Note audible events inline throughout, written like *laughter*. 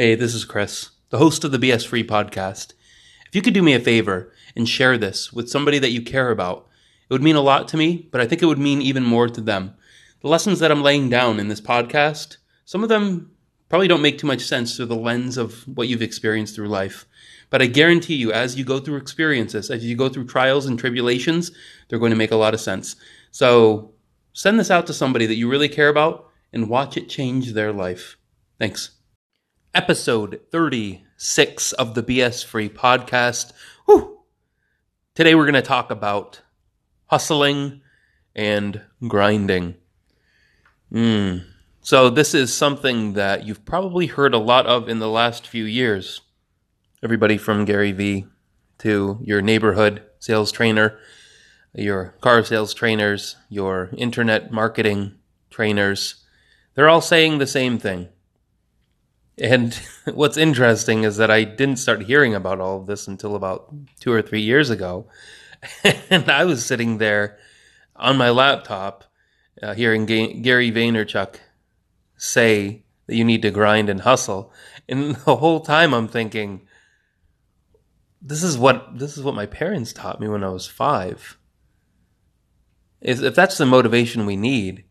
Hey, this is Chris, the host of the BS Free podcast. If you could do me a favor and share this with somebody that you care about, it would mean a lot to me, but I think it would mean even more to them. The lessons that I'm laying down in this podcast, some of them probably don't make too much sense through the lens of what you've experienced through life. But I guarantee you, as you go through experiences, as you go through trials and tribulations, they're going to make a lot of sense. So send this out to somebody that you really care about and watch it change their life. Thanks episode 36 of the BS Free podcast. Whew. Today we're going to talk about hustling and grinding. Mm. So, this is something that you've probably heard a lot of in the last few years. Everybody from Gary Vee to your neighborhood sales trainer, your car sales trainers, your internet marketing trainers, they're all saying the same thing and *laughs* what's interesting is that I didn't start hearing about all of this until about two or three years ago. *laughs* and I was sitting there on my laptop uh, hearing Ga- Gary Vaynerchuk say that you need to grind and hustle. And *laughs* the whole time I'm thinking, this is what this is what my parents taught me when I was five. If, if that's the motivation we need,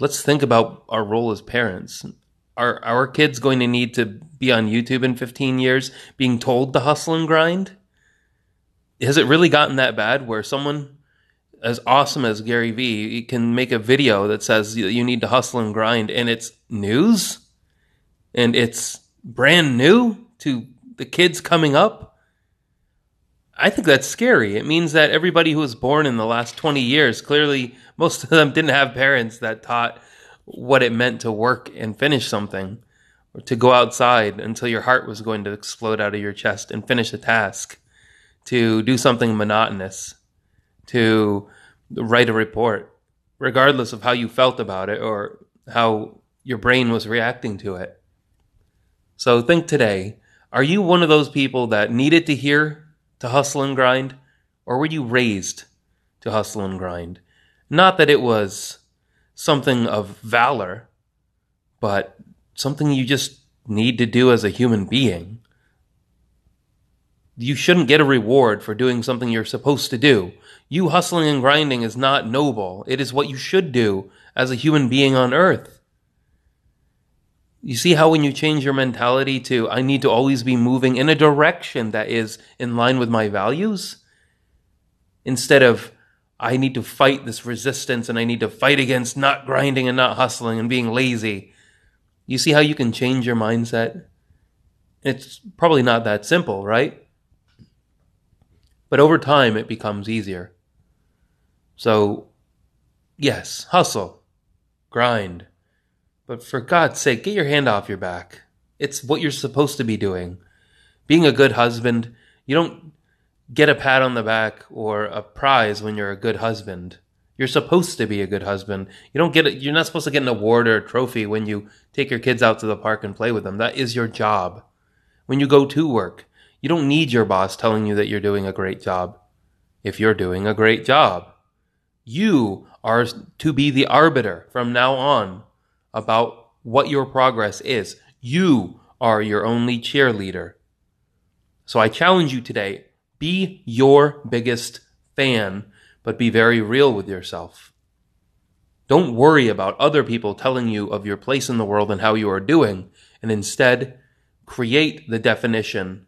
let's think about our role as parents are our kids going to need to be on YouTube in 15 years being told to hustle and grind? Has it really gotten that bad where someone as awesome as Gary Vee can make a video that says you need to hustle and grind and it's news and it's brand new to the kids coming up? I think that's scary. It means that everybody who was born in the last 20 years, clearly most of them didn't have parents that taught what it meant to work and finish something, or to go outside until your heart was going to explode out of your chest and finish a task, to do something monotonous, to write a report, regardless of how you felt about it or how your brain was reacting to it. So think today are you one of those people that needed to hear to hustle and grind, or were you raised to hustle and grind? Not that it was something of valor, but something you just need to do as a human being. You shouldn't get a reward for doing something you're supposed to do. You hustling and grinding is not noble. It is what you should do as a human being on earth. You see how when you change your mentality to, I need to always be moving in a direction that is in line with my values, instead of I need to fight this resistance and I need to fight against not grinding and not hustling and being lazy. You see how you can change your mindset? It's probably not that simple, right? But over time, it becomes easier. So, yes, hustle, grind. But for God's sake, get your hand off your back. It's what you're supposed to be doing. Being a good husband, you don't get a pat on the back or a prize when you're a good husband. You're supposed to be a good husband. You don't get. You're not supposed to get an award or a trophy when you take your kids out to the park and play with them. That is your job. When you go to work, you don't need your boss telling you that you're doing a great job. If you're doing a great job, you are to be the arbiter from now on about what your progress is. You are your only cheerleader. So I challenge you today be your biggest fan, but be very real with yourself. Don't worry about other people telling you of your place in the world and how you are doing, and instead create the definition.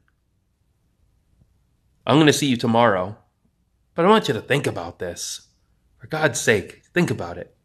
I'm going to see you tomorrow, but I want you to think about this. For God's sake, think about it.